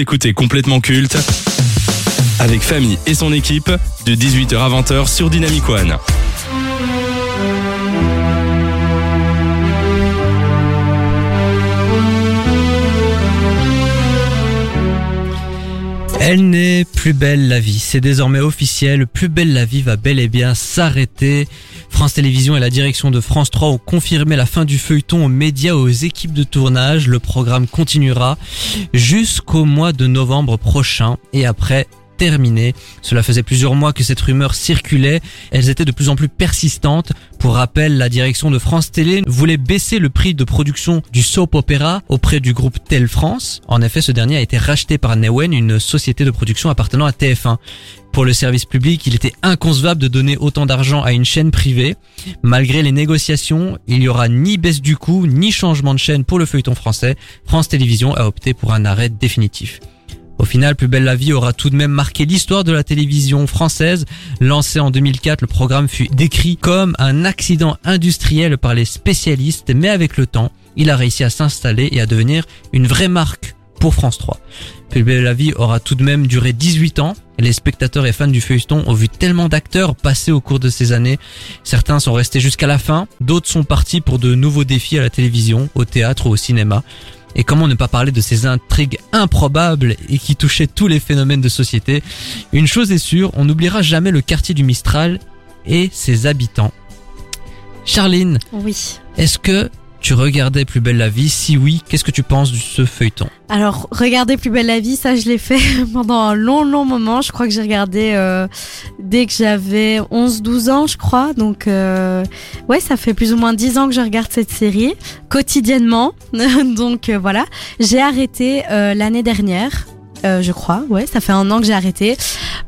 Écoutez complètement culte avec Famille et son équipe de 18h à 20h sur Dynamic One. Elle n'est plus belle la vie. C'est désormais officiel. Plus belle la vie va bel et bien s'arrêter. France Télévisions et la direction de France 3 ont confirmé la fin du feuilleton aux médias aux équipes de tournage. Le programme continuera jusqu'au mois de novembre prochain et après terminé. Cela faisait plusieurs mois que cette rumeur circulait. Elles étaient de plus en plus persistantes. Pour rappel, la direction de France Télé voulait baisser le prix de production du soap opéra auprès du groupe Tel France. En effet, ce dernier a été racheté par Newen, une société de production appartenant à TF1. Pour le service public, il était inconcevable de donner autant d'argent à une chaîne privée. Malgré les négociations, il n'y aura ni baisse du coût, ni changement de chaîne pour le feuilleton français. France Télévisions a opté pour un arrêt définitif. Au final, Plus belle la vie aura tout de même marqué l'histoire de la télévision française. Lancé en 2004, le programme fut décrit comme un accident industriel par les spécialistes, mais avec le temps, il a réussi à s'installer et à devenir une vraie marque pour France 3. Plus belle la vie aura tout de même duré 18 ans. Les spectateurs et fans du feuilleton ont vu tellement d'acteurs passer au cours de ces années. Certains sont restés jusqu'à la fin, d'autres sont partis pour de nouveaux défis à la télévision, au théâtre ou au cinéma. Et comment ne pas parler de ces intrigues improbables et qui touchaient tous les phénomènes de société? Une chose est sûre, on n'oubliera jamais le quartier du Mistral et ses habitants. Charline, Oui. est-ce que tu regardais Plus belle la vie? Si oui, qu'est-ce que tu penses de ce feuilleton? Alors, regarder Plus belle la vie, ça je l'ai fait pendant un long, long moment. Je crois que j'ai regardé euh, dès que j'avais 11-12 ans, je crois. Donc, euh, ouais, ça fait plus ou moins 10 ans que je regarde cette série, quotidiennement. Donc, euh, voilà. J'ai arrêté l'année dernière. Euh, je crois, ouais, ça fait un an que j'ai arrêté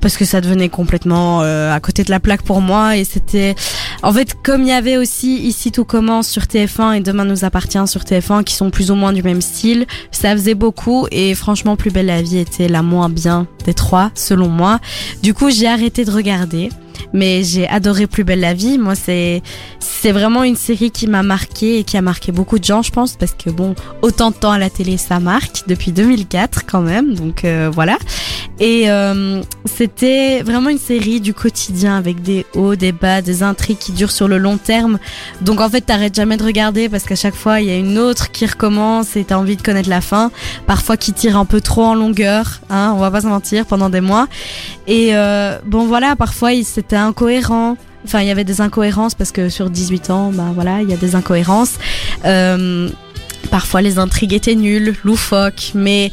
parce que ça devenait complètement euh, à côté de la plaque pour moi et c'était en fait comme il y avait aussi ici tout commence sur TF1 et demain nous appartient sur TF1 qui sont plus ou moins du même style, ça faisait beaucoup et franchement plus belle la vie était la moins bien des trois selon moi. Du coup j'ai arrêté de regarder mais j'ai adoré Plus belle la vie. Moi, c'est c'est vraiment une série qui m'a marqué et qui a marqué beaucoup de gens, je pense, parce que bon, autant de temps à la télé, ça marque depuis 2004 quand même. Donc euh, voilà. Et euh, c'était vraiment une série du quotidien avec des hauts, des bas, des intrigues qui durent sur le long terme. Donc en fait, t'arrêtes jamais de regarder parce qu'à chaque fois, il y a une autre qui recommence et t'as envie de connaître la fin. Parfois, qui tire un peu trop en longueur, hein, on va pas se mentir, pendant des mois. Et euh, bon voilà, parfois c'était incohérent. Enfin, il y avait des incohérences parce que sur 18 ans, bah voilà, il y a des incohérences. Euh, parfois les intrigues étaient nulles, loufoques, mais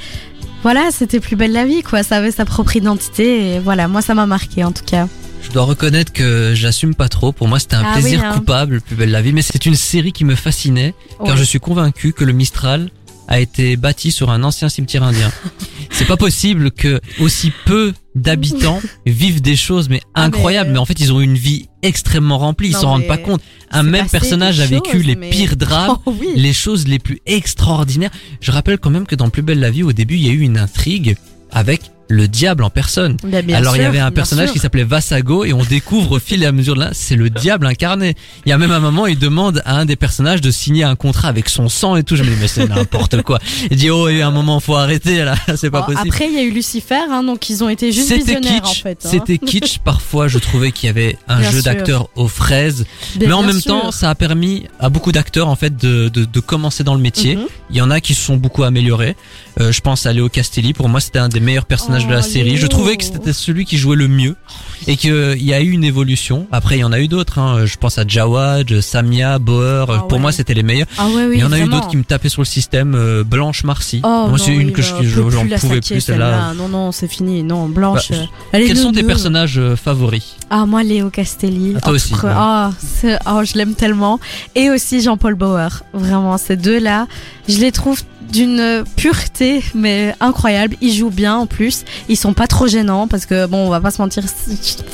voilà, c'était plus belle la vie, quoi. Ça avait sa propre identité et voilà, moi ça m'a marqué en tout cas. Je dois reconnaître que j'assume pas trop. Pour moi, c'était un Ah plaisir oui, hein. coupable, Plus belle la vie. Mais c'est une série qui me fascinait, car je suis convaincu que le Mistral a été bâti sur un ancien cimetière indien. c'est pas possible que aussi peu d'habitants vivent des choses mais Ah, mais, incroyables. Mais en fait, ils ont une vie extrêmement remplie. Ils s'en rendent pas compte. Un même personnage a vécu choses, les mais- pires drames. Oh oui. les choses les plus extraordinaires. Je rappelle quand même que dans Plus belle la vie, au début, il y a eu une intrigue avec le diable en personne. Bah, bien Alors il y avait un personnage qui s'appelait Vassago et on découvre au fil et à mesure de là, c'est le diable incarné. Il y a même un moment, il demande à un des personnages de signer un contrat avec son sang et tout. Je me dis mais c'est n'importe quoi. Il dit oh il y a un moment faut arrêter là, c'est pas Bon, possible. Après, il y a eu Lucifer, hein, donc ils ont été juste C'était visionnaires en kitsch, fait. hein. c'était kitsch. Parfois, je trouvais qu'il y avait un Bien jeu d'acteurs aux fraises, mais en même sûr. temps, ça a permis à beaucoup d'acteurs en fait de, de, de commencer dans le métier. Mhm. Il y en a qui se sont beaucoup améliorés. Euh, je pense à Léo Castelli. Pour moi, c'était un des meilleurs personnages de la Oh, série. Je trouvais que c'était celui qui jouait le mieux et qu'il y a eu une évolution. Après, il y en a eu d'autres. Hein. Je pense à Jawad, Samia, Bauer. Ah Pour moi, c'était les meilleurs. Ah ouais, oui, il y en a eu d'autres qui me tapaient sur le système. euh, Blanche Marcy. Oh, moi, c'est une que je- peut j'en pouvais saquer, plus celle-là. celle-là. Non, non, c'est fini. Non, Blanche. Bah, euh, Quels sont tes personnages euh, favoris? Ah, moi, Léo Castelli. Ah, toi aussi, ouais. Oh, je l'aime tellement. Et aussi Jean-Paul Bauer. Vraiment, ces deux-là, je les trouve d'une pureté, mais incroyable. Ils jouent bien en plus. Ils sont pas trop gênants parce que, bon, on va pas se mentir,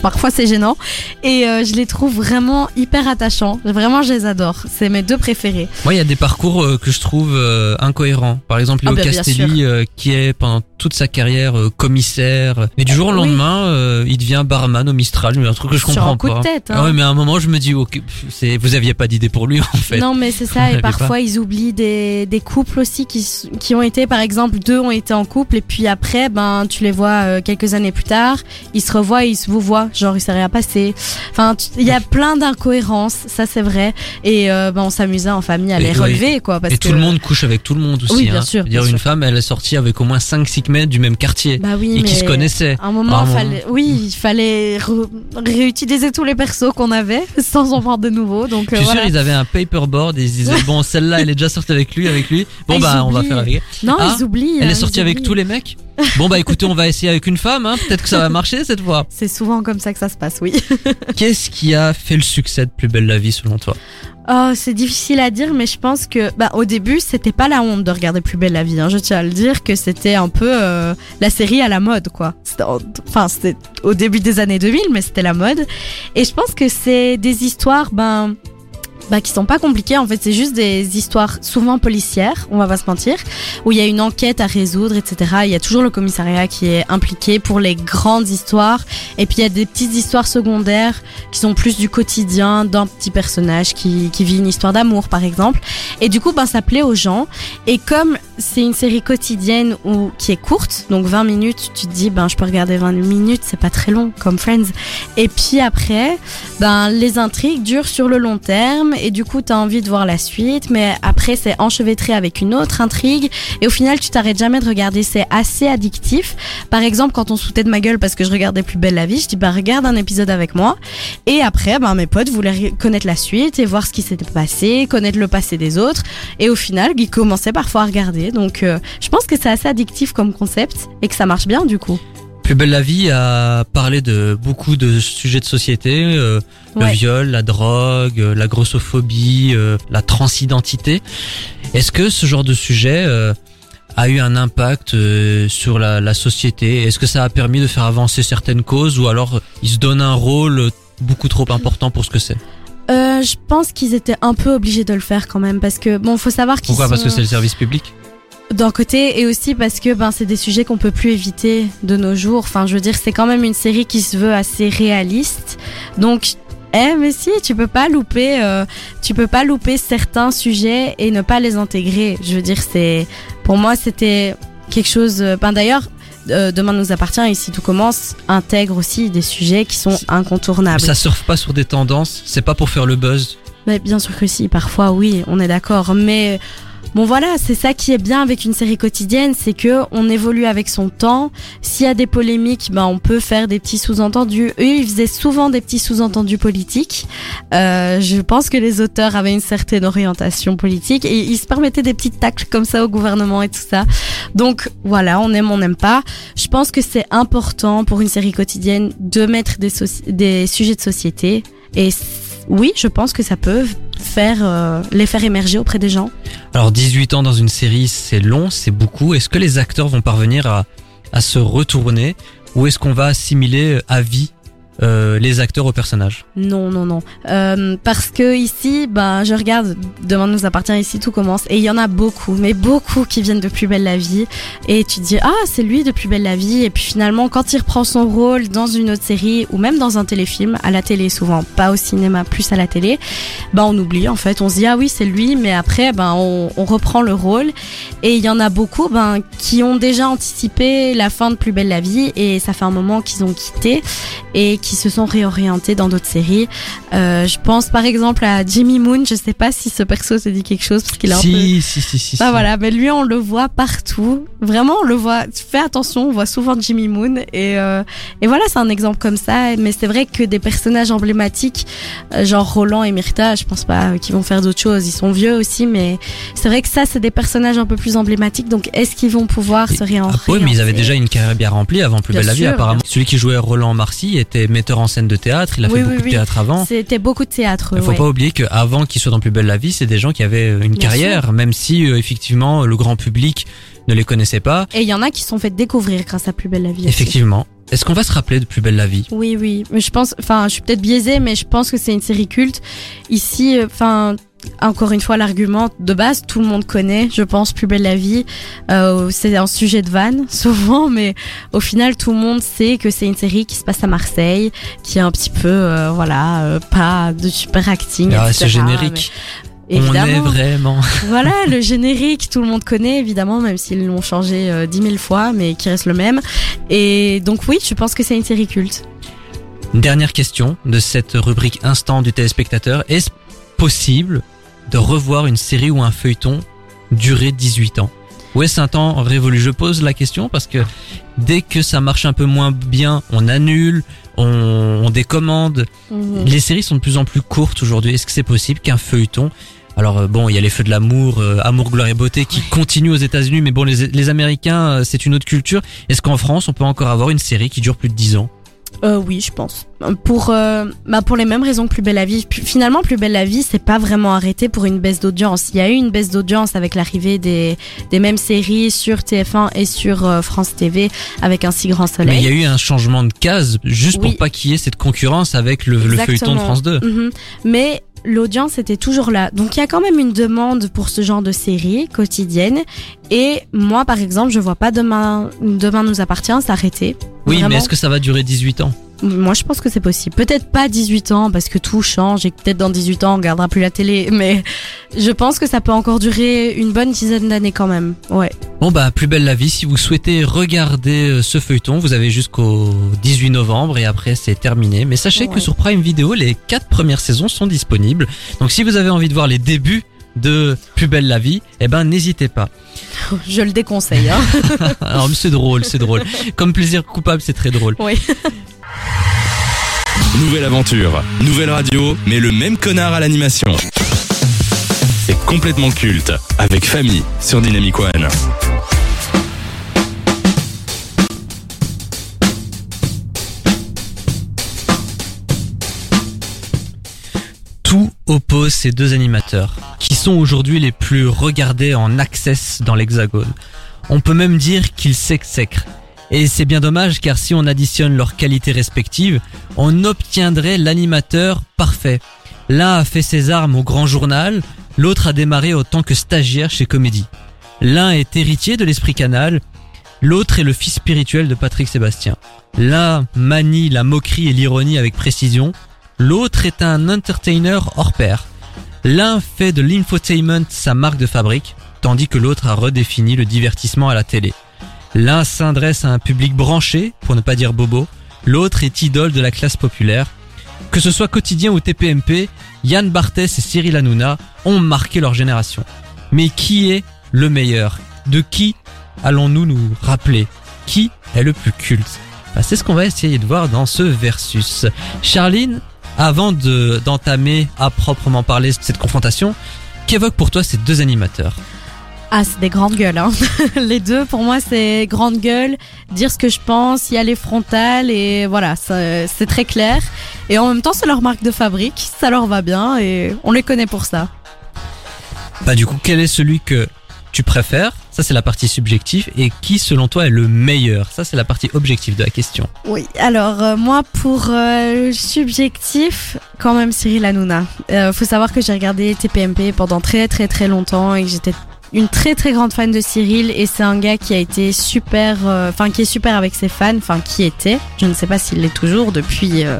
parfois c'est gênant. Et euh, je les trouve vraiment hyper attachants. Vraiment, je les adore. C'est mes deux préférés. Moi, il y a des parcours euh, que je trouve euh, incohérents. Par exemple, Ah Léo bah, bien Castelli, euh, qui est pendant toute sa carrière euh, commissaire. Mais du jour au lendemain, euh, il devient barman au Mistral. Un truc que je Sur comprends un coup pas. de tête, hein. Ah ouais, mais à un moment, je me dis, ok, pff, c'est, vous aviez pas d'idée pour lui en fait. Non, mais c'est ça. Et parfois, ils oublient des, des couples aussi qui, s- qui ont été, par exemple, deux ont été en couple et puis après, ben, tu les vois euh, quelques années plus tard, ils se revoient, ils se vous voient, genre il s'est rien passé. Enfin, tu- il y a plein d'incohérences, ça c'est vrai. Et euh, ben, on s'amusait en famille à Et les relever, quoi. Parce Et que, tout le monde couche avec tout le monde aussi. Oui, bien hein. sûr, Je veux dire, bien une sûr. femme, elle est sortie avec au moins 5-6 mètres du même quartier Bah oui, et qui se connaissaient. À un moment, À un moment. fallait, oui, il fallait réutiliser tous les persos qu'on avait sans en voir de nouveaux. Donc Je euh, suis voilà. sûr, ils avaient un paperboard et ils se disaient, bon, celle-là, elle est déjà sortie avec lui, avec lui. Bon, Ah, bah, on va faire avec. Non, Ah, ils oublient. Elle hein, est sortie avec tous les mecs Bon, bah, écoutez, on va essayer avec une femme, hein. Peut-être que ça va marcher cette fois. C'est souvent comme ça que ça se passe, oui. Qu'est-ce qui a fait le succès de Plus belle la vie selon toi? Oh, c'est difficile à dire, mais je pense que, bah, au début, c'était pas la honte de regarder Plus belle la vie. Hein. Je tiens à le dire que c'était un peu euh, la série à la mode, quoi. Enfin, c'était au début des années 2000, mais c'était la mode. Et je pense que c'est des histoires, ben. Bah, qui sont pas compliquées en fait c'est juste des histoires souvent policières on va pas se mentir où il y a une enquête à résoudre etc il y a toujours le commissariat qui est impliqué pour les grandes histoires et puis il y a des petites histoires secondaires qui sont plus du quotidien d'un petit personnage qui, qui vit une histoire d'amour par exemple. Et du coup, ben, ça plaît aux gens. Et comme c'est une série quotidienne ou qui est courte, donc 20 minutes, tu te dis, ben, je peux regarder 20 minutes, c'est pas très long comme Friends. Et puis après, ben, les intrigues durent sur le long terme et du coup, t'as envie de voir la suite, mais après, c'est enchevêtré avec une autre intrigue et au final, tu t'arrêtes jamais de regarder. C'est assez addictif. Par exemple, quand on se foutait de ma gueule parce que je regardais Plus belle la vie, je dis, bah, regarde un épisode avec moi. Et après, ben, mes potes voulaient connaître la suite et voir ce qui s'était passé, connaître le passé des autres. Et au final, ils commençaient parfois à regarder. Donc, euh, je pense que c'est assez addictif comme concept et que ça marche bien du coup. Plus belle la vie a parlé de beaucoup de sujets de société, euh, le viol, la drogue, euh, la grossophobie, euh, la transidentité. Est-ce que ce genre de sujet euh, a eu un impact sur la, la société? Est-ce que ça a permis de faire avancer certaines causes ou alors euh, il se donne un rôle beaucoup trop important pour ce que c'est? Je pense qu'ils étaient un peu obligés de le faire quand même parce que bon, faut savoir qu'ils Pourquoi? Sont Parce que c'est le service public? D'un côté et aussi parce que ben c'est des sujets qu'on peut plus éviter de nos jours. Enfin, je veux dire, c'est quand même une série qui se veut assez réaliste. Donc eh mais si, tu peux pas louper euh, tu peux pas louper certains sujets et ne pas les intégrer. Je veux dire, c'est pour moi c'était quelque chose euh, ben d'ailleurs euh, Demain nous appartient, ici tout commence, intègre aussi des sujets qui sont incontournables. Ça surfe pas sur des tendances, c'est pas pour faire le buzz. Mais bien sûr que si, parfois oui, on est d'accord. Mais bon voilà, c'est ça qui est bien avec une série quotidienne, c'est que on évolue avec son temps. S'il y a des polémiques, ben on peut faire des petits sous-entendus. Eux, ils faisaient souvent des petits sous-entendus politiques. Euh, je pense que les auteurs avaient une certaine orientation politique et ils se permettaient des petites tacles comme ça au gouvernement et tout ça. Donc voilà, on aime, on n'aime pas. Je pense que c'est important pour une série quotidienne de mettre des, sujets de société et oui, je pense que ça peut faire euh, les faire émerger auprès des gens. Alors 18 ans dans une série, c'est long, c'est beaucoup. Est-ce que les acteurs vont parvenir à, à se retourner ou est-ce qu'on va assimiler à vie euh, les acteurs aux personnages Non, non, non. Euh, parce que ici, ben, je regarde Demain nous appartient ici, tout commence. Et il y en a beaucoup, mais beaucoup qui viennent de Plus belle la vie. Et tu dis, ah, c'est lui de Plus belle la vie. Et puis finalement, quand il reprend son rôle dans une autre série ou même dans un téléfilm, à la télé souvent, pas au cinéma, plus à la télé, ben, on oublie en fait. On se dit, ah oui, c'est lui, mais après, ben, on, on reprend le rôle. Et il y en a beaucoup, ben, qui ont déjà anticipé la fin de Plus belle la vie. Et ça fait un moment qu'ils ont quitté et qui se sont réorientés dans d'autres séries. Euh, je pense par exemple à Jimmy Moon. Je sais pas si ce perso se dit quelque chose parce qu'il est un peu. si, si, si, si, Bah si. voilà, mais lui on le voit partout. Vraiment, on le voit. Fais attention, on voit souvent Jimmy Moon et euh, et voilà, c'est un exemple comme ça. Mais c'est vrai que des personnages emblématiques, euh, genre Roland et Myrta, je pense pas qu'ils vont faire d'autres choses. Ils sont vieux aussi, mais c'est vrai que ça, c'est des personnages un peu plus emblématiques. Donc, est-ce qu'ils vont pouvoir se Ah, réorienter oui, mais ils avaient déjà une carrière bien remplie avant Plus Bien belle la vie apparemment. Celui qui jouait Roland Marcy était metteur en scène de théâtre, il a Oui, fait oui, beaucoup de théâtre avant. C'était beaucoup de théâtre. Il faut ouais. pas oublier qu'avant qu'il soit dans Plus belle la vie, c'est des gens qui avaient une Bien carrière, même si euh, effectivement le grand public ne les connaissait pas. Et il y en a qui se sont fait découvrir grâce à Plus belle la vie. aussi. Effectivement. Est-ce qu'on va se rappeler de Plus belle la vie? Oui, oui. Mais je pense, enfin, je suis peut-être biaisée, mais je pense que c'est une série culte. Ici, euh, enfin, encore une fois l'argument de base, tout le monde connaît, je pense, Plus belle la vie. Euh, c'est un sujet de vanne souvent, mais au final tout le monde sait que c'est une série qui se passe à Marseille, qui est un petit peu, euh, voilà, euh, pas de super acting. Ah, etc., ce générique. mais On est évidemment, vraiment. voilà, le générique, tout le monde connaît évidemment, même s'ils l'ont changé euh, dix mille fois, mais qui reste le même. Et donc oui, je pense que c'est une série culte. Une dernière question de cette rubrique instant du téléspectateur. Est-ce possible de revoir une série ou un feuilleton durer 18 ans Ou est-ce un temps révolu Je pose la question parce que dès que ça marche un peu moins bien, on annule, on, on décommande. Les séries sont de plus en plus courtes aujourd'hui. Est-ce que c'est possible qu'un feuilleton alors euh, bon, il y a les feux de l'amour, euh, amour, gloire et beauté qui continuent aux États-Unis, mais bon, les, les Américains, euh, c'est une autre culture. Est-ce qu'en France, on peut encore avoir une série qui dure plus de 10 ans? Euh, oui, je pense. Pour, euh, bah pour les mêmes raisons que Plus belle la vie. Finalement, Plus belle la vie, c'est pas vraiment arrêté pour une baisse d'audience. Il y a eu une baisse d'audience avec l'arrivée des, des mêmes séries sur TF1 et sur euh, France TV avec un si grand Mais soleil. il y a eu un changement de case juste Oui. pour pas qu'il y ait cette concurrence avec le, le feuilleton de. France 2. Mhm. Mais l'audience était toujours là. Donc il y a quand même une demande pour ce genre de série quotidienne. Et moi, par exemple, je vois pas demain, demain nous appartient s'arrêter. Oui, mais est-ce que ça va durer 18 ans? Moi, je pense que c'est possible. Peut-être pas 18 ans parce que tout change et que peut-être dans 18 ans on regardera plus la télé. Mais je pense que ça peut encore durer une bonne dizaine d'années quand même. Ouais. Bon bah plus belle la vie, si vous souhaitez regarder euh, ce feuilleton, vous avez jusqu'au 18 novembre et après c'est terminé. Mais sachez que sur Prime Video, les quatre premières saisons sont disponibles. Donc si vous avez envie de voir les débuts de Plus belle la vie, eh ben n'hésitez pas. Je le déconseille. Hein. Alors c'est drôle, c'est drôle. Comme plaisir coupable, c'est très drôle. oui. Nouvelle aventure, nouvelle radio, mais le même connard à l'animation. C'est complètement culte, avec famille sur Dynamic One. Tout oppose ces deux animateurs, qui sont aujourd'hui les plus regardés en access dans l'hexagone. On peut même dire qu'ils s'exècrent. Et c'est bien dommage car si on additionne leurs qualités respectives, on obtiendrait l'animateur parfait. L'un a fait ses armes au grand journal, l'autre a démarré en tant que stagiaire chez Comédie. L'un est héritier de l'esprit canal, l'autre est le fils spirituel de Patrick Sébastien. L'un manie la moquerie et l'ironie avec précision, L'autre est un entertainer hors pair. L'un fait de l'infotainment sa marque de fabrique, tandis que l'autre a redéfini le divertissement à la télé. L'un s'adresse à un public branché, pour ne pas dire bobo, l'autre est idole de la classe populaire. Que ce soit quotidien ou TPMP, Yann Barthès et Cyril Hanouna ont marqué leur génération. Mais qui est le meilleur? De qui allons-nous nous rappeler? Qui est le plus culte? Bah, C'est ce qu'on va essayer de voir dans ce versus. Charline, avant de d'entamer à proprement parler cette confrontation, qu'évoque pour toi ces deux animateurs? Ah, c'est des grandes gueules. Hein. les deux, pour moi, c'est grande gueule, dire ce que je pense, y aller frontal et voilà, c'est très clair. Et en même temps, c'est leur marque de fabrique, ça leur va bien et on les connaît pour ça. Bah du coup, quel est celui que tu préfères? Ça c'est la partie subjective et qui selon toi est le meilleur? Ça c'est la partie objective de la question. Oui, alors euh, moi pour euh, subjectif, quand même Cyril Hanouna. Euh, faut savoir que j'ai regardé TPMP pendant très très très longtemps et que j'étais une très très grande fan de Cyril et c'est un gars qui a été super, euh, enfin qui est super avec ses fans, enfin qui était, je ne sais pas s'il l'est toujours depuis, euh,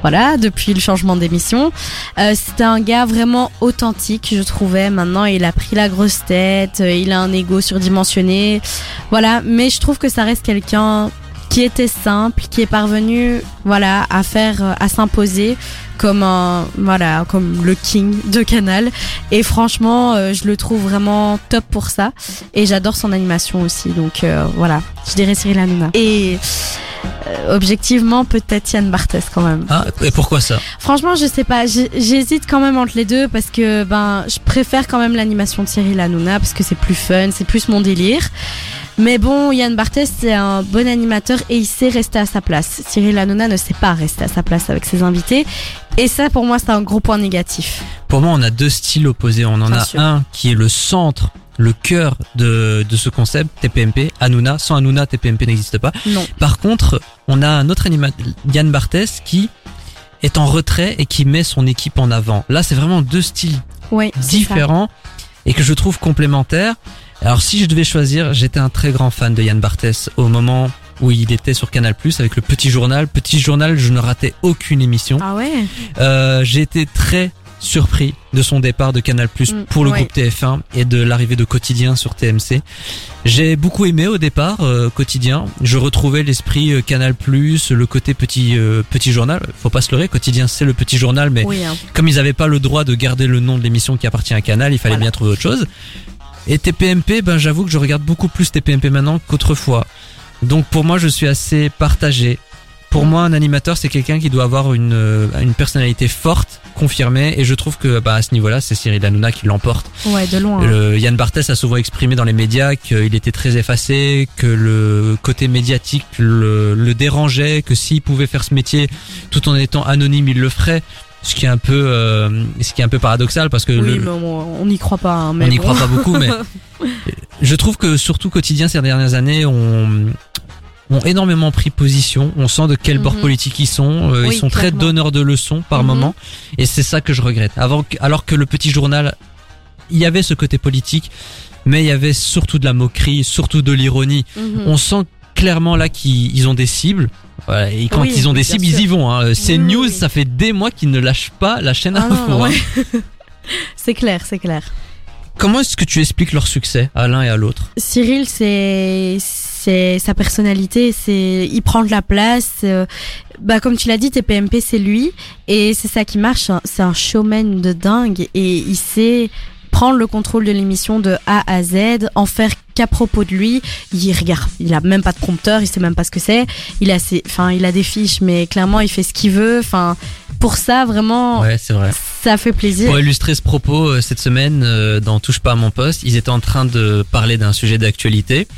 voilà, depuis le changement d'émission. Euh, C'était un gars vraiment authentique, je trouvais. Maintenant, il a pris la grosse tête, euh, il a un ego surdimensionné, voilà. Mais je trouve que ça reste quelqu'un qui était simple, qui est parvenu, voilà, à faire, à s'imposer comme un, voilà, comme le king de Canal. Et franchement, euh, je le trouve vraiment top pour ça. Et j'adore son animation aussi. Donc euh, voilà, je dirais Cyril Hanouna. Et euh, objectivement, peut-être Yann Barthès quand même. Ah, et pourquoi ça? Franchement, je sais pas. J'hésite quand même entre les deux parce que ben, je préfère quand même l'animation de Cyril Hanouna parce que c'est plus fun, c'est plus mon délire. Mais bon, Yann Barthès, c'est un bon animateur et il sait rester à sa place. Cyril Hanouna ne sait pas rester à sa place avec ses invités. Et ça, pour moi, c'est un gros point négatif. Pour moi, on a deux styles opposés. On en Bien a sûr. un qui est le centre, le cœur de, de ce concept, TPMP, Hanouna. Sans Hanouna, TPMP n'existe pas. Non. Par contre, on a un autre animateur, Yann Barthès, qui est en retrait et qui met son équipe en avant. Là, c'est vraiment deux styles Oui, différents et que je trouve complémentaires. Alors si je devais choisir, j'étais un très grand fan de Yann Barthès au moment où il était sur Canal+, avec le Petit Journal. Petit Journal, je ne ratais aucune émission. Ah ouais? Euh, j'ai été très surpris de son départ de Canal+ Mm, pour le ouais. groupe TF1 et de l'arrivée de Quotidien sur TMC. J'ai beaucoup aimé au départ euh, Quotidien. Je retrouvais l'esprit euh, Canal+, le côté petit euh, petit journal. Faut pas se leurrer, Quotidien c'est le petit journal, mais Oui, hein. comme ils avaient pas le droit de garder le nom de l'émission qui appartient à Canal, il fallait Voilà. bien trouver autre chose. Et TPMP, ben j'avoue que je regarde beaucoup plus TPMP maintenant qu'autrefois. Donc pour moi, je suis assez partagé. Pour moi, un animateur, c'est quelqu'un qui doit avoir une, euh, une personnalité forte, confirmée, et je trouve que bah, à ce niveau-là, c'est Cyril Hanouna qui l'emporte. Ouais, de loin. hein. Le- Yann Barthès a souvent exprimé dans les médias qu'il était très effacé, que le côté médiatique le, le dérangeait, que s'il pouvait faire ce métier tout en étant anonyme, il le ferait. Ce qui est un peu, euh, ce qui est un peu paradoxal parce que Oui, le- on on n'y croit pas. hein, mais on n'y bon. croit pas beaucoup, mais je trouve que surtout quotidien ces dernières années ont ont énormément pris position. On sent de quel bord Mhm. politique ils sont. Euh, Oui, ils sont très donneurs de leçons par Mhm. moment, et c'est ça que je regrette. Avant, alors que le petit journal, il y avait ce côté politique, mais il y avait surtout de la moquerie, surtout de l'ironie. Mhm. On sent clairement là qu'ils ils ont des cibles. Voilà, et quand Oui, ils ont des cibles, sûr. ils y vont. Hein. C'est Oui, news, ça fait des mois qu'ils ne lâchent pas la chaîne Ah info. hein. ouais. c'est clair, c'est clair. Comment est-ce que tu expliques leur succès à l'un et à l'autre? Cyril, c'est c'est sa personnalité, c'est il prend de la place. euh, bah comme tu l'as dit, TPMP c'est lui et c'est ça qui marche. hein. C'est un showman de dingue et il sait prendre le contrôle de l'émission de A à Z, en faire qu'à propos de lui. Il regarde, il a même pas de prompteur, il sait même pas ce que c'est. Il a ses, enfin il a des fiches, mais clairement il fait ce qu'il veut. Enfin pour ça vraiment, Ouais, c'est vrai. ça fait plaisir. Pour illustrer ce propos, euh, cette semaine, euh, dans Touche pas à mon poste, ils étaient en train de parler d'un sujet d'actualité.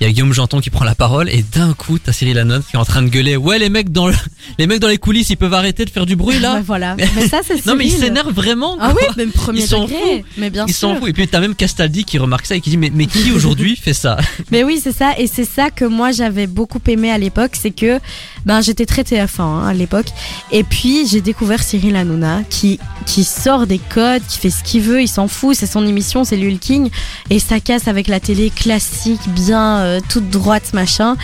Il y a Guillaume Janton qui prend la parole et d'un coup, t'as Cyril Hanouna qui est en train de gueuler. Ouais, les mecs dans le- les mecs dans les coulisses, ils peuvent arrêter de faire du bruit Ouais, là. voilà. Mais ça c'est non mais ils s'énervent vraiment. Ah oui, même premier Ils s'en degré. Mais bien Ils s'en foutent. Et puis t'as même Castaldi qui remarque ça et qui dit mais, mais qui aujourd'hui fait ça? Mais oui, c'est ça. Et c'est ça que moi j'avais beaucoup aimé à l'époque, c'est que ben j'étais très TF1 hein, à l'époque. Et puis j'ai découvert Cyril Hanouna qui qui sort des codes, qui fait ce qu'il veut, il s'en fout, c'est son émission, c'est lui le king. Et ça casse avec la télé classique, bien euh, toute droite machin.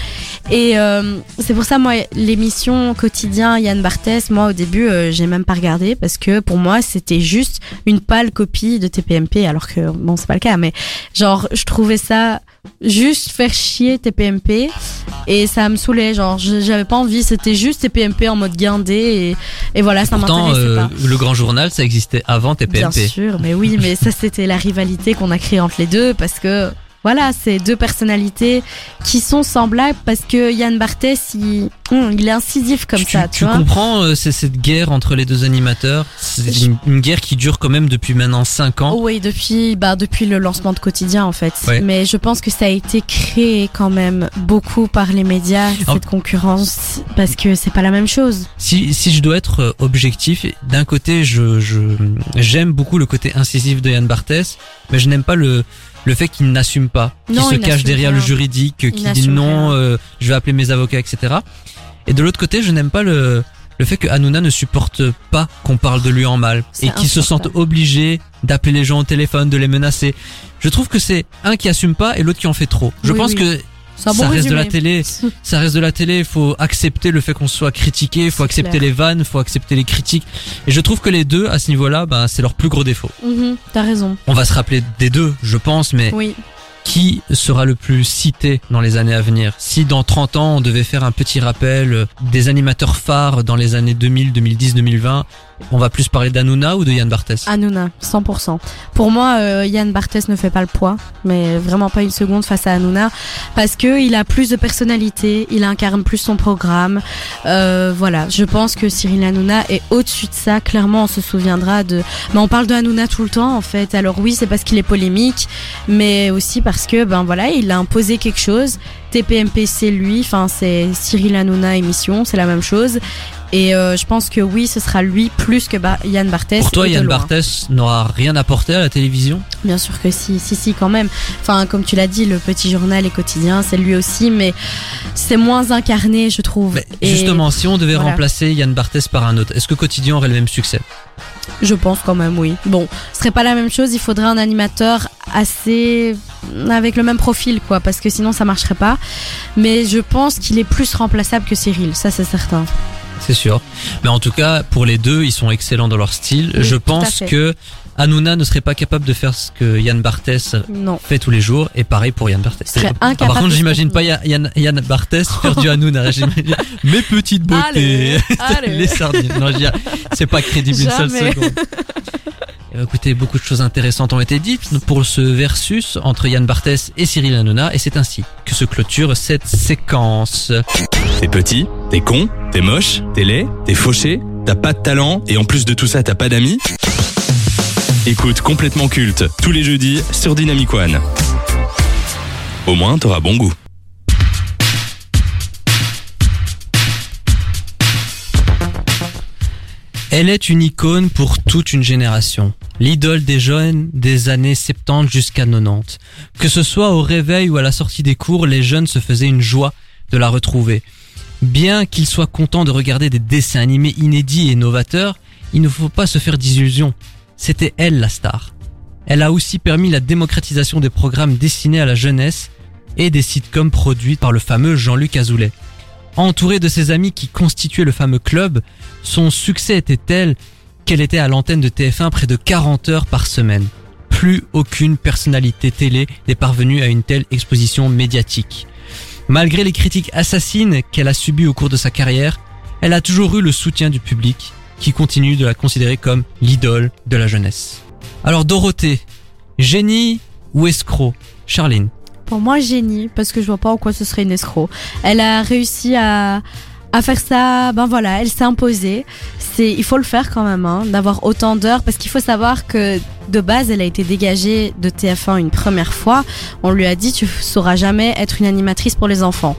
Et euh, c'est pour ça moi l'émission quotidien Yann Barthès, moi au début euh, j'ai même pas regardé parce que pour moi c'était juste une pâle copie de TPMP alors que bon c'est pas le cas mais genre je trouvais ça juste faire chier TPMP et ça me saoulait genre j'avais pas envie c'était juste TPMP en mode guindé et, et voilà ça m'intéressait euh, pas le grand journal, ça existait avant bien TPMP. sûr mais oui mais ça c'était la rivalité qu'on a créée entre les deux parce que voilà c'est deux personnalités qui sont semblables parce que Yann Barthès il, il est incisif comme tu, ça tu tu vois comprends euh, c'est cette guerre entre les deux animateurs C'est une, une guerre qui dure quand même depuis maintenant 5 ans. Oui, depuis, bah, depuis le lancement de quotidien en fait. Ouais. Mais je pense que ça a été créé quand même beaucoup par les médias, Alors- cette concurrence, parce que c'est pas la même chose. Si, si je dois être euh, objectif, d'un côté, je, j'aime beaucoup le côté incisif de Yann Barthès, mais je n'aime pas le, le fait qu'il n'assume pas, qu'il se cache derrière le juridique, qu'il dit non, euh, je vais appeler mes avocats, etc. Et de l'autre côté, je n'aime pas le, le fait que Hanouna ne supporte pas qu'on parle de lui en mal et qu'il se sente obligé d'appeler les gens au téléphone, de les menacer. Je trouve que c'est un qui assume pas et l'autre qui en fait trop. Je Oui, pense oui. que ça reste de la télé, ça reste de la télé, il faut accepter le fait qu'on soit critiqué, il faut accepter clair. les vannes, il faut accepter les critiques. Et je trouve que les deux, à ce niveau-là, ben, c'est leur plus gros défaut. Mhm, T'as raison. On va se rappeler des deux, je pense, mais Oui. qui sera le plus cité dans les années à venir? Si dans 30 ans, on devait faire un petit rappel euh, des animateurs phares dans les années 2000, 2010, 2020, on va plus parler d'Anouna ou de Yann Barthès Hanouna, 100%. Pour moi, euh, Yann Barthès ne fait pas le poids, mais vraiment pas une seconde face à Hanouna, parce que il a plus de personnalité, il incarne plus son programme. Euh, voilà, je pense que Cyril Hanouna est au-dessus de ça. Clairement, on se souviendra de. Mais on parle de tout le temps, en fait. Alors oui, c'est parce qu'il est polémique, mais aussi parce que ben voilà, il a imposé quelque chose. TPMP, c'est lui. Enfin, c'est Cyril Hanouna émission, c'est la même chose. Et euh, je pense que oui, ce sera lui plus que Ba- Yann Barthès. Pour toi, Yann. Barthès n'aura rien apporté à la télévision? Bien sûr que si, si, si, quand même. Enfin, comme tu l'as dit, le petit journal et quotidien, c'est lui aussi, mais c'est moins incarné, je trouve. Mais Et Justement, si on devait voilà. remplacer Yann Barthès par un autre, est-ce que Quotidien aurait le même succès? Je pense quand même, oui. Bon, ce serait pas la même chose. Il faudrait un animateur assez avec le même profil, quoi, parce que sinon ça marcherait pas. Mais je pense qu'il est plus remplaçable que Cyril, ça c'est certain. C'est sûr. Mais en tout cas, pour les deux, ils sont excellents dans leur style. Oui, je pense que Hanouna ne serait pas capable de faire ce que Yann Barthès Non. fait tous les jours, et pareil pour Yann Barthès. Ah, par contre, j'imagine pas Ya- Yann, Yann Barthès faire du Hanouna. J'imagine mes petites beautés, Allez, allez. les sardines. Non, je veux dire, c'est pas crédible une seule seconde. Eh, Écoutez, beaucoup de choses intéressantes ont été dites pour ce versus entre Yann Barthès et Cyril Hanouna, et c'est ainsi que se clôture cette séquence. T'es petit, t'es con, t'es moche, t'es laid, t'es fauché, t'as pas de talent et en plus de tout ça t'as pas d'amis Écoute complètement culte tous les jeudis sur Dynamic One. Au moins t'auras bon goût. Elle est une icône pour toute une génération. L'idole des jeunes des années 70 jusqu'à 90. Que ce soit au réveil ou à la sortie des cours, les jeunes se faisaient une joie de la retrouver. Bien qu'ils soient contents de regarder des dessins animés inédits et novateurs, il ne faut pas se faire d'illusions. C'était elle la star. Elle a aussi permis la démocratisation des programmes destinés à la jeunesse et des sitcoms produits par le fameux Jean-Luc Azoulay. Entourée de ses amis qui constituaient le fameux club, son succès était tel qu'elle était à l'antenne de TF1 près de 40 heures par semaine. Plus aucune personnalité télé n'est parvenue à une telle exposition médiatique. Malgré les critiques assassines qu'elle a subies au cours de sa carrière, elle a toujours eu le soutien du public qui continue de la considérer comme l'idole de la jeunesse. Alors Dorothée, génie ou escroc? Charline Pour moi, génie, parce que je vois pas en quoi ce serait une escroc. Elle a réussi à, à faire ça, ben voilà, elle s'est imposée. C'est, il faut le faire quand même, hein, d'avoir autant d'heures, parce qu'il faut savoir que de base, elle a été dégagée de TF1 une première fois. On lui a dit, tu sauras jamais être une animatrice pour les enfants.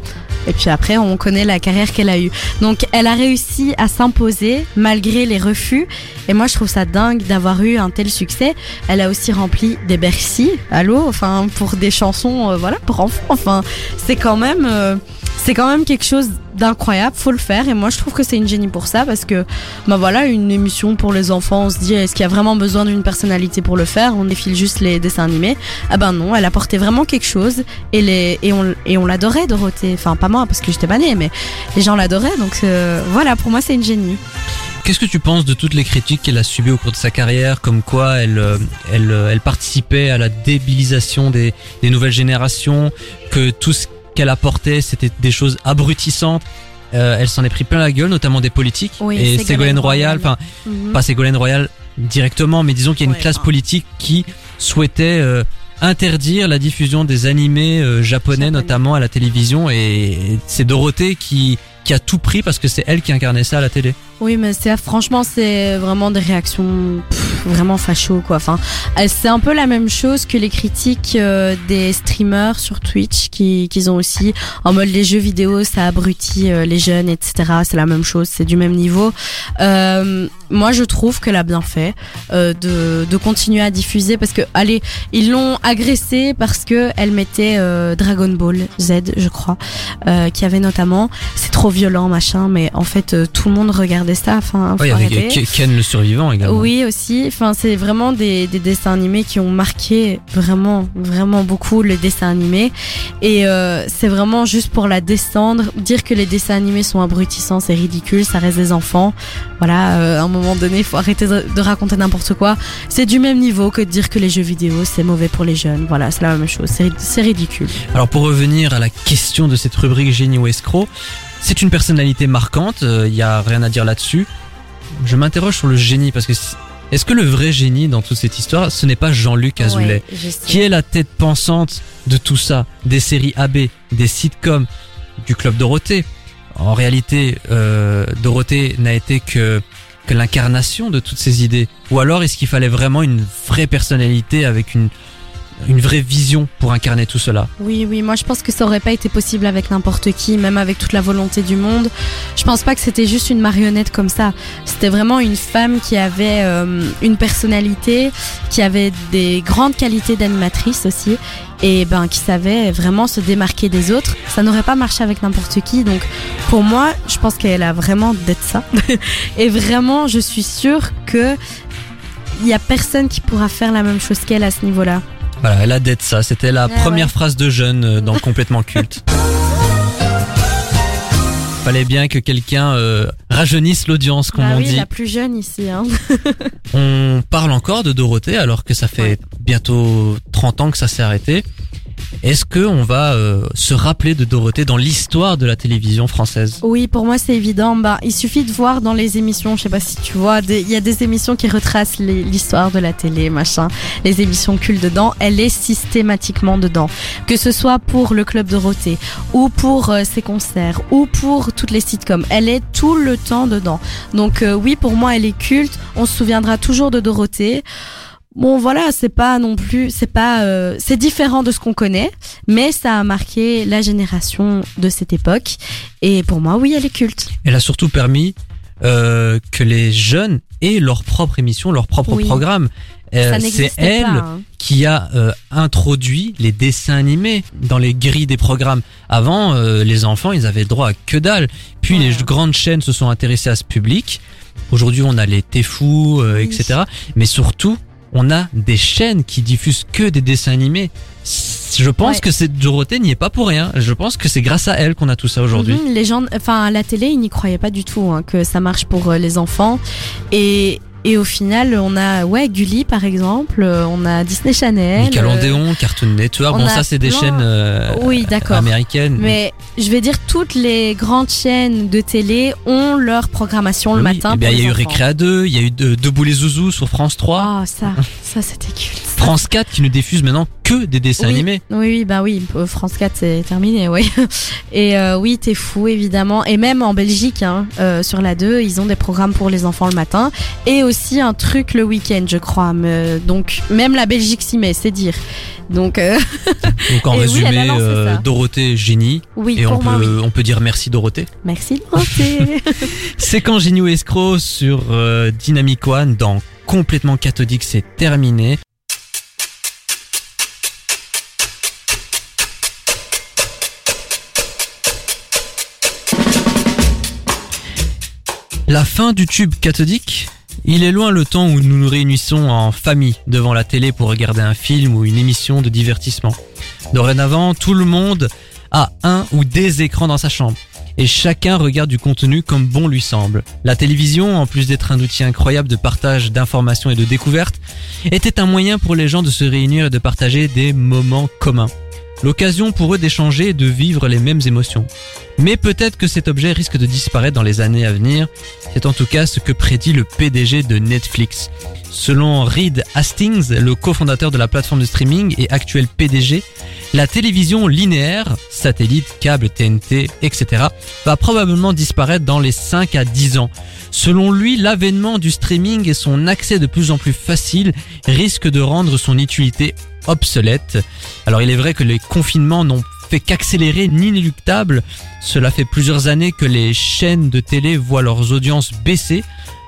Et puis après, on connaît la carrière qu'elle a eue. Donc, elle a réussi à s'imposer malgré les refus. Et moi, je trouve ça dingue d'avoir eu un tel succès. Elle a aussi rempli des Bercy, allô, enfin, pour des chansons, euh, voilà, pour enfants. Enfin, c'est quand même, euh, c'est quand même quelque chose d'incroyable. Faut le faire. Et moi, je trouve que c'est une génie pour ça parce que, bah voilà, une émission pour les enfants, on se dit, est-ce qu'il y a vraiment besoin d'une personnalité pour le faire? On défile juste les dessins animés. Ah ben non, elle apportait vraiment quelque chose et les et on et on l'adorait Dorothée. Enfin, pas moi parce que j'étais pas née, mais les gens l'adoraient. Donc euh, voilà, pour moi, c'est une génie. Qu'est-ce que tu penses de toutes les critiques qu'elle a subies au cours de sa carrière, comme quoi elle, euh, elle, euh, elle participait à la débilisation des, des nouvelles générations, que tout ce qu'elle apportait c'était des choses abrutissantes. Euh, elle s'en est pris plein la gueule, notamment des politiques. Oui, et Ségolène Royal, enfin Mhm. pas Ségolène Royal directement, mais disons qu'il y a une Ouais, classe politique qui souhaitait euh, interdire la diffusion des animés euh, japonais, Japonais. notamment à la télévision. Et, et c'est Dorothée qui qui a tout pris parce que c'est elle qui incarnait ça à la télé. Oui, mais c'est franchement c'est vraiment des réactions pff, vraiment facho quoi. Euh, c'est un peu la même chose que les critiques euh, des streamers sur Twitch qui qu'ils ont aussi en mode les jeux vidéo ça abrutit euh, les jeunes etc. C'est la même chose, c'est du même niveau. Moi je trouve qu'elle a bien fait euh, de de continuer à diffuser parce que allez ils l'ont agressée parce que elle mettait euh, Dragon Ball Z je crois euh, qui avait notamment c'est trop violent machin mais en fait euh, tout le monde regardait ça enfin Ouais, avec. Ken le survivant également. Oui aussi, enfin c'est vraiment des, des dessins animés qui ont marqué vraiment vraiment beaucoup le dessin animé et euh, c'est vraiment juste pour la descendre, dire que les dessins animés sont abrutissants, c'est ridicule, ça reste des enfants. Voilà, euh, à un moment donné, il faut arrêter de, raconter n'importe quoi. C'est du même niveau que de dire que les jeux vidéo c'est mauvais pour les jeunes. Voilà, c'est la même chose, c'est ridicule. Alors pour revenir à la question de cette rubrique génie ou escroc, c'est une personnalité marquante, il y a rien à dire là-dessus. Je m'interroge sur le génie parce que est-ce que le vrai génie dans toute cette histoire, ce n'est pas Jean-Luc Azoulay Ouais, qui est la tête pensante de tout ça, des séries AB, des sitcoms, du club Dorothée? En réalité, euh, Dorothée n'a été que que l'incarnation de toutes ces idées. Ou alors est-ce qu'il fallait vraiment une vraie personnalité avec une une vraie vision pour incarner tout cela Oui, oui, moi je pense que ça aurait pas été possible avec n'importe qui, même avec toute la volonté du monde. Je pense pas que c'était juste une marionnette comme ça. C'était vraiment une femme qui avait euh, une personnalité, qui avait des grandes qualités d'animatrice aussi, et ben qui savait vraiment se démarquer des autres. Ça n'aurait pas marché avec n'importe qui, donc pour moi, je pense qu'elle a vraiment d'être ça. et vraiment, je suis sûre que il y a personne qui pourra faire la même chose qu'elle à ce niveau-là. Voilà, elle a d'être ça. C'était la Ah première ouais. phrase de jeune euh, dans Complètement culte. Fallait bien que quelqu'un euh, rajeunisse l'audience, comme bah on oui, dit. la plus jeune ici. Hein. On parle encore de Dorothée alors que ça fait Ouais. bientôt 30 ans que ça s'est arrêté. Est-ce que on va euh, se rappeler de Dorothée dans l'histoire de la télévision française? Oui, pour moi c'est évident. Bah, il suffit de voir dans les émissions, je sais pas si tu vois, il y a des émissions qui retracent l'histoire de la télé, machin. Les émissions cultes dedans, elle est systématiquement dedans. Que ce soit pour le Club Dorothée, ou pour euh, ses concerts, ou pour toutes les sitcoms, elle est tout le temps dedans. Donc euh, oui, pour moi elle est culte. On se souviendra toujours de Dorothée. Bon voilà, c'est pas non plus, c'est pas, euh, c'est différent de ce qu'on connaît, mais ça a marqué la génération de cette époque. Et pour moi, oui, elle est culte. Elle a surtout permis euh, que les jeunes aient leur propre émission, leur propre Oui. programme. Euh, c'est elle pas. hein. qui a euh, introduit les dessins animés dans les grilles des programmes. Avant, euh, les enfants, ils avaient droit à que dalle. Puis Ouais. les grandes chaînes se sont intéressées à ce public. Aujourd'hui, on a les Téfous, euh, etc. Mais surtout, on a des chaînes qui diffusent que des dessins animés. Je pense Ouais. que cette Dorothée n'y est pas pour rien. Je pense que c'est grâce à elle qu'on a tout ça aujourd'hui. Mhm, les gens, enfin, à la télé, ils n'y croyaient pas du tout hein, que ça marche pour euh, les enfants. Et, et au final, on a, ouais, Gulli, par exemple, euh, on a Disney Channel. euh, Nickelodeon, Cartoon Network, on bon ça c'est des chaînes euh, Oui, d'accord. américaines. Mais je vais dire, toutes les grandes chaînes de télé ont leur programmation le Oui, matin. eh bien, pour il y a eu. Récréa 2, il y a eu de- Debout les Zouzous sur France 3, Oh, ça, ça c'était culte. France 4 qui ne diffuse maintenant que des dessins Oui. animés. Oui, oui, bah oui, euh, France 4 c'est terminé, oui. Et euh, oui, t'es fou évidemment. Et même en Belgique, hein, euh, sur la 2, ils ont des programmes pour les enfants le matin et aussi un truc le week-end, je crois. Mais, donc même la Belgique s'y met, c'est dire. Donc euh, Donc en Et oui, résumé, lancé euh. Dorothée génie oui, et on moi, peut oui. on peut dire merci Dorothée. Merci Dorothée. C'est quand Génie ou escroc sur euh, Dynamic One dans complètement cathodique, c'est terminé. La fin du tube cathodique Il est loin le temps où nous nous réunissons en famille devant la télé pour regarder un film ou une émission de divertissement. Dorénavant, tout le monde a un ou des écrans dans sa chambre et chacun regarde du contenu comme bon lui semble. La télévision, en plus d'être un outil incroyable de partage d'informations et de découvertes, était un moyen pour les gens de se réunir et de partager des moments communs. L'occasion pour eux d'échanger et de vivre les mêmes émotions. Mais peut-être que cet objet risque de disparaître dans les années à venir. C'est en tout cas ce que prédit le PDG de Netflix. Selon Reed Hastings, le cofondateur de la plateforme de streaming et actuel PDG, la télévision linéaire, satellite, câble, TNT, etc., va probablement disparaître dans les 5 à 10 ans. Selon lui, l'avènement du streaming et son accès de plus en plus facile risque de rendre son utilité obsolète. Alors il est vrai que les confinements n'ont fait qu'accélérer l'inéluctable. Cela fait plusieurs années que les chaînes de télé voient leurs audiences baisser.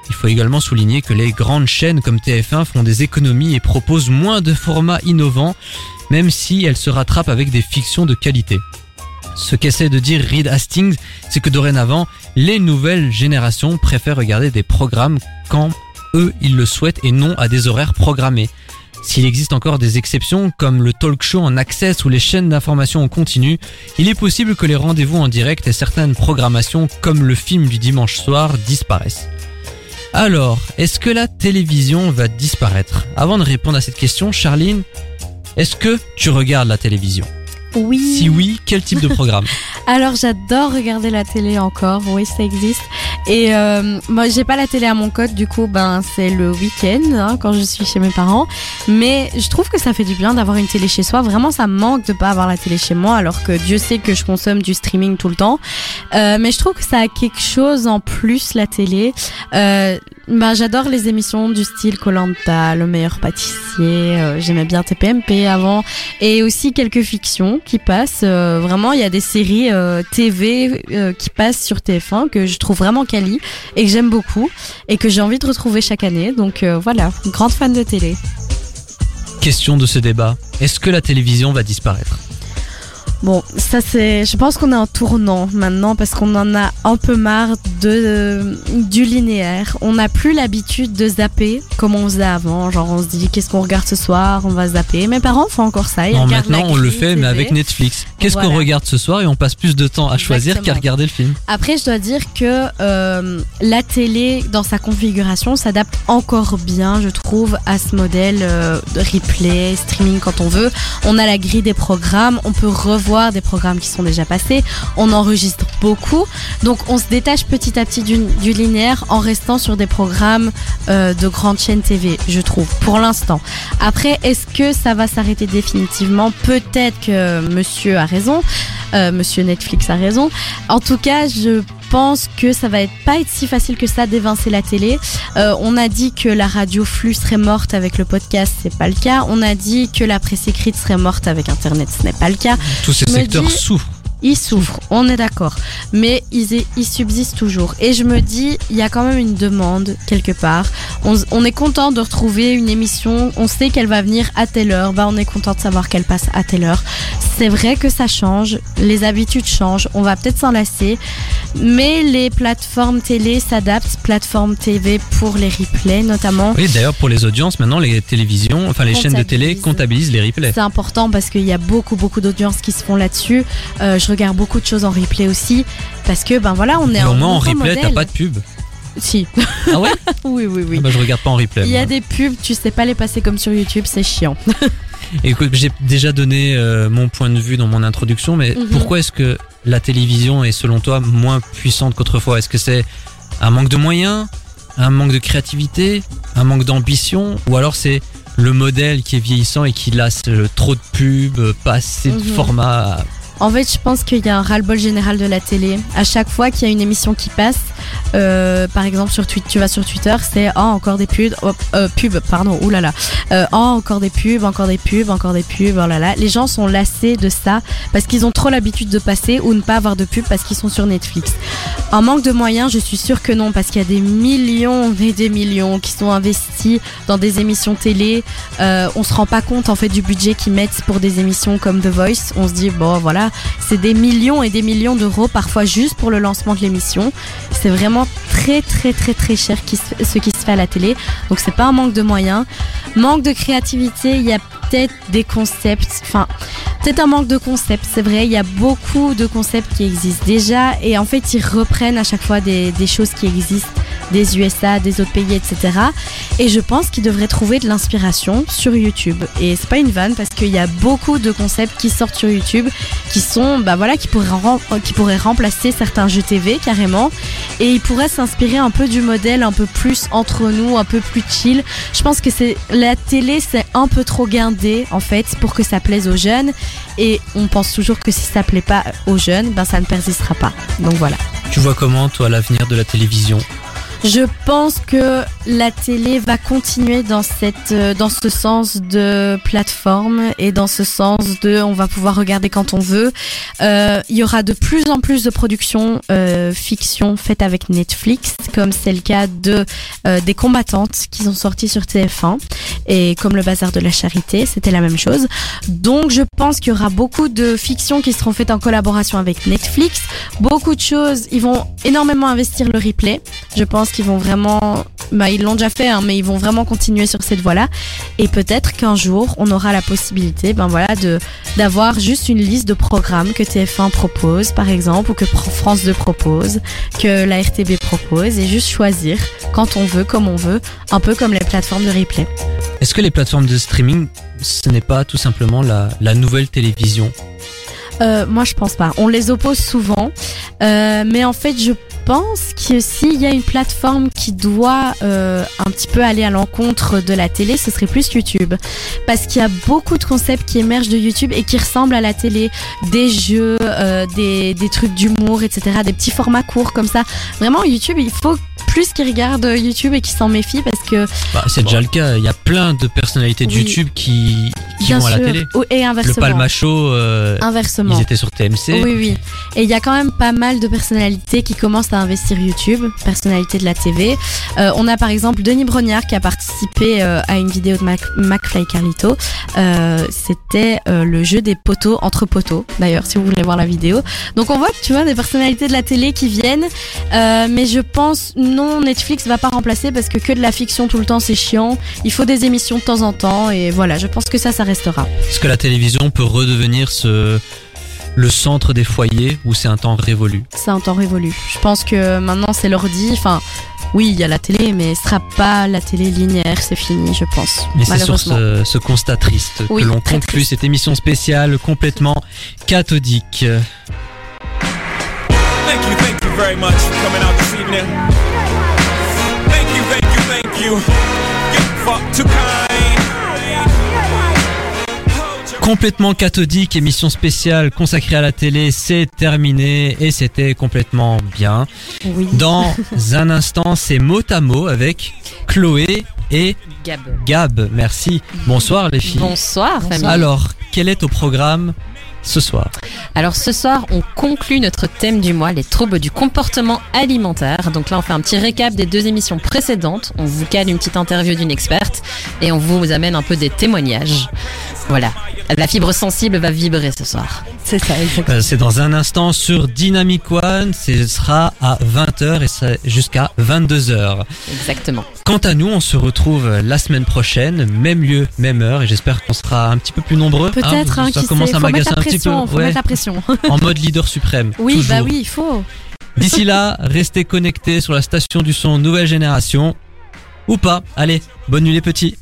Il faut également souligner que les grandes chaînes comme TF1 font des économies et proposent moins de formats innovants, même si elles se rattrapent avec des fictions de qualité. Ce qu'essaie de dire Reed Hastings, c'est que dorénavant, les nouvelles générations préfèrent regarder des programmes quand eux ils le souhaitent et non à des horaires programmés. S'il existe encore des exceptions comme le talk show en access ou les chaînes d'information en continu, il est possible que les rendez-vous en direct et certaines programmations comme le film du dimanche soir disparaissent. Alors, est-ce que la télévision va disparaître? Avant de répondre à cette question, Charline, est-ce que tu regardes la télévision? Oui. Si oui, quel type de programme? Alors j'adore regarder la télé encore, oui ça existe. Et euh, moi j'ai pas la télé à mon code, du coup ben c'est le week-end hein, quand je suis chez mes parents. Mais je trouve que ça fait du bien d'avoir une télé chez soi. Vraiment ça me manque de pas avoir la télé chez moi, alors que Dieu sait que je consomme du streaming tout le temps. Euh, mais je trouve que ça a quelque chose en plus la télé. Euh, ben, j'adore les émissions du style Colanta, Le meilleur pâtissier. euh, J'aimais bien TPMP avant et aussi quelques fictions qui passent. euh, vraiment, il y a des séries euh, TV euh, qui passent sur TF1 que je trouve vraiment quali et que j'aime beaucoup et que j'ai envie de retrouver chaque année. Donc voilà, grande fan de télé. Question de ce débat. Est-ce que la télévision va disparaître? Bon, ça c'est. Je pense qu'on est en tournant maintenant parce qu'on en a un peu marre de du linéaire. On n'a plus l'habitude de zapper comme on faisait avant. Genre on se dit qu'est-ce qu'on regarde ce soir, on va zapper. Mes parents font encore ça. Ils Non, maintenant on le fait, mais avec Netflix. Qu'est-ce qu'on regarde ce soir et on passe plus de temps à choisir qu'à regarder le film? Après, je dois dire que euh, la télé, dans sa configuration, s'adapte encore bien, je trouve, à ce modèle euh, de replay, streaming quand on veut. On a la grille des programmes, on peut revoir des programmes qui sont déjà passés, on enregistre beaucoup. Donc, on se détache petit à petit du, linéaire en restant sur des programmes euh, de grandes chaînes TV, je trouve, pour l'instant. Après, est-ce que ça va s'arrêter définitivement? Peut-être que monsieur a raison, euh, monsieur Netflix a raison. En tout cas, je pense que ça va être, pas être si facile que ça d'évincer la télé. Euh, on a dit que la radio flux serait morte avec le podcast, c'est pas le cas. On a dit que la presse écrite serait morte avec Internet, ce n'est pas le cas. Tous ces Je secteurs dis- souffrent. Ils souffrent, on est d'accord. Mais ils, ils subsistent toujours. Et je me dis, il y a quand même une demande quelque part. On, on est content de retrouver une émission. On sait qu'elle va venir à telle heure. Bah, on est content de savoir qu'elle passe à telle heure. C'est vrai que ça change. Les habitudes changent. On va peut-être s'en lasser. Mais les plateformes télé s'adaptent. Plateformes TV pour les replays notamment. Oui, d'ailleurs pour les audiences, maintenant les télévisions, enfin les chaînes de télé Comptabilisent. les replays. C'est important parce qu'il y a beaucoup beaucoup d'audiences qui se font là-dessus. Euh, je regarde beaucoup de choses en replay aussi parce que ben voilà on est en moins en replay, t'as pas de pub. Si. Ah ouais oui oui oui. Ah bah, Je regarde pas en replay. Il y a moi. des pubs, tu sais pas les passer comme sur YouTube, c'est chiant. Écoute, j'ai déjà donné euh, mon point de vue dans mon introduction, mais Mhm. pourquoi est-ce que la télévision est selon toi moins puissante qu'autrefois? Est-ce que c'est un manque de moyens, un manque de créativité, un manque d'ambition, ou alors c'est le modèle qui est vieillissant et qui lasse trop de pubs, pas assez de Mhm. formats En fait, je pense qu'il y a un ras-le-bol général de la télé. À chaque fois qu'il y a une émission qui passe, euh, par exemple sur Twitter, tu vas sur Twitter, c'est oh encore des pubs, oh, euh, pubs, pardon, oulala, euh, oh encore des pubs, encore des pubs, encore des pubs, oh là là. Les gens sont lassés de ça parce qu'ils ont trop l'habitude de passer ou ne pas avoir de pubs parce qu'ils sont sur Netflix. Un manque de moyens, je suis sûre que non, parce qu'il y a des millions et des millions qui sont investis dans des émissions télé. Euh, on se rend pas compte en fait du budget qu'ils mettent pour des émissions comme The Voice. On se dit bon voilà, c'est des millions et des millions d'euros parfois juste pour le lancement de l'émission. C'est vraiment très très très très cher ce qui se fait à la télé. Donc c'est pas un manque de moyens, manque de créativité. Il y a peut-être des concepts, enfin peut-être un manque de concepts. C'est vrai, il y a beaucoup de concepts qui existent déjà et en fait ils reprennent à chaque fois des choses qui existent des USA, des autres pays, etc. Et je pense qu'ils devraient trouver de l'inspiration sur YouTube. Et c'est pas une vanne parce qu'il y a beaucoup de concepts qui sortent sur YouTube qui sont, bah voilà, qui pourraient, pourraient remplacer certains jeux TV carrément. Et ils pourraient s'inspirer un peu du modèle un peu plus entre nous, un peu plus chill. Je pense que la télé, c'est un peu trop guindé en fait pour que ça plaise aux jeunes. Et on pense toujours que si ça plaît pas aux jeunes, ben ça ne persistera pas. Donc voilà. Tu vois comment, toi, l'avenir de la télévision? Je pense que la télé va continuer dans cette, euh, dans ce sens de plateforme et dans ce sens de, on va pouvoir regarder quand on veut. Euh, Il y aura de plus en plus de productions euh, fiction faites avec Netflix, comme c'est le cas de euh, des combattantes qui sont sorties sur TF1 et comme le bazar de la charité, c'était la même chose. Donc je pense qu'il y aura beaucoup de fictions qui seront faites en collaboration avec Netflix. Beaucoup de choses, ils vont énormément investir le replay. Je pense qu'ils vont vraiment, bah ils l'ont déjà fait, hein, mais ils vont vraiment continuer sur cette voie-là. Et peut-être qu'un jour, on aura la possibilité, ben voilà, de d'avoir juste une liste de programmes que TF1 propose, par exemple, ou que France 2 propose, que la RTB propose, et juste choisir quand on veut, comme on veut, un peu comme les plateformes de replay. Est-ce que les plateformes de streaming, ce n'est pas tout simplement la, la nouvelle télévision? Euh, moi, je pense pas. On les oppose souvent, euh, mais en fait, je pense que s'il y a une plateforme qui doit euh, un petit peu aller à l'encontre de la télé, ce serait plus YouTube, parce qu'il y a beaucoup de concepts qui émergent de YouTube et qui ressemblent à la télé, des jeux, euh, des, des trucs d'humour, etc., des petits formats courts comme ça. Vraiment, YouTube, il faut plus qu'ils regardent YouTube et qu'ils s'en méfient parce que bah, C'est déjà le cas. Il y a plein de personnalités de Oui. YouTube qui, qui bien vont à la télé. et Le inversement. Palmacho, euh, Inversement. ils étaient sur TMC. Oui, oui. Et il y a quand même pas mal de personnalités qui commencent à investir YouTube, personnalité de la TV. Euh, on a par exemple Denis Brognard qui a participé euh, à une vidéo de Mac, McFly Carlito. Euh, C'était euh, le jeu des poteaux entre poteaux. D'ailleurs, si vous voulez voir la vidéo. Donc on voit, tu vois, des personnalités de la télé qui viennent. Euh, mais je pense non, Netflix va pas remplacer parce que que de la fiction tout le temps c'est chiant. Il faut des émissions de temps en temps et voilà. Je pense que ça, ça restera. Est-ce que la télévision peut redevenir ce le centre des foyers où c'est un temps révolu? C'est un temps révolu. Je pense que maintenant c'est l'ordi. Enfin, oui, il y a la télé, mais ce sera pas la télé linéaire, c'est fini, je pense. Mais c'est sur ce, ce constat triste Oui, que l'on conclut triste. cette émission spéciale complètement cathodique. Thank you, thank you very much for coming out this evening. Thank you, thank you, thank you. Get too kind. Complètement cathodique, émission spéciale consacrée à la télé, c'est terminé et c'était complètement bien. Oui. Dans un instant, c'est mot à mot avec Chloé et Gab. Gab. Merci. Bonsoir les filles. Bonsoir, famille. Alors, quel est au programme ce soir Alors ce soir, on conclut notre thème du mois, les troubles du comportement alimentaire. Donc là, on fait un petit récap des deux émissions précédentes. On vous cale une petite interview d'une experte et on vous amène un peu des témoignages. Voilà. La fibre sensible va vibrer ce soir. C'est ça, exactement. Euh, C'est dans un instant sur Dynamic One, ce sera à 20h et c'est jusqu'à 22h. Exactement. Quant à nous, on se retrouve la semaine prochaine, même lieu, même heure, et j'espère qu'on sera un petit peu plus nombreux. Peut-être, hein, ça qui commence à m'agacer un petit peu. faut ouais, mettre la pression. en mode leader suprême. Oui, toujours. bah oui, il faut. D'ici là, restez connectés sur la station du son Nouvelle Génération. Ou pas. Allez, bonne nuit les petits.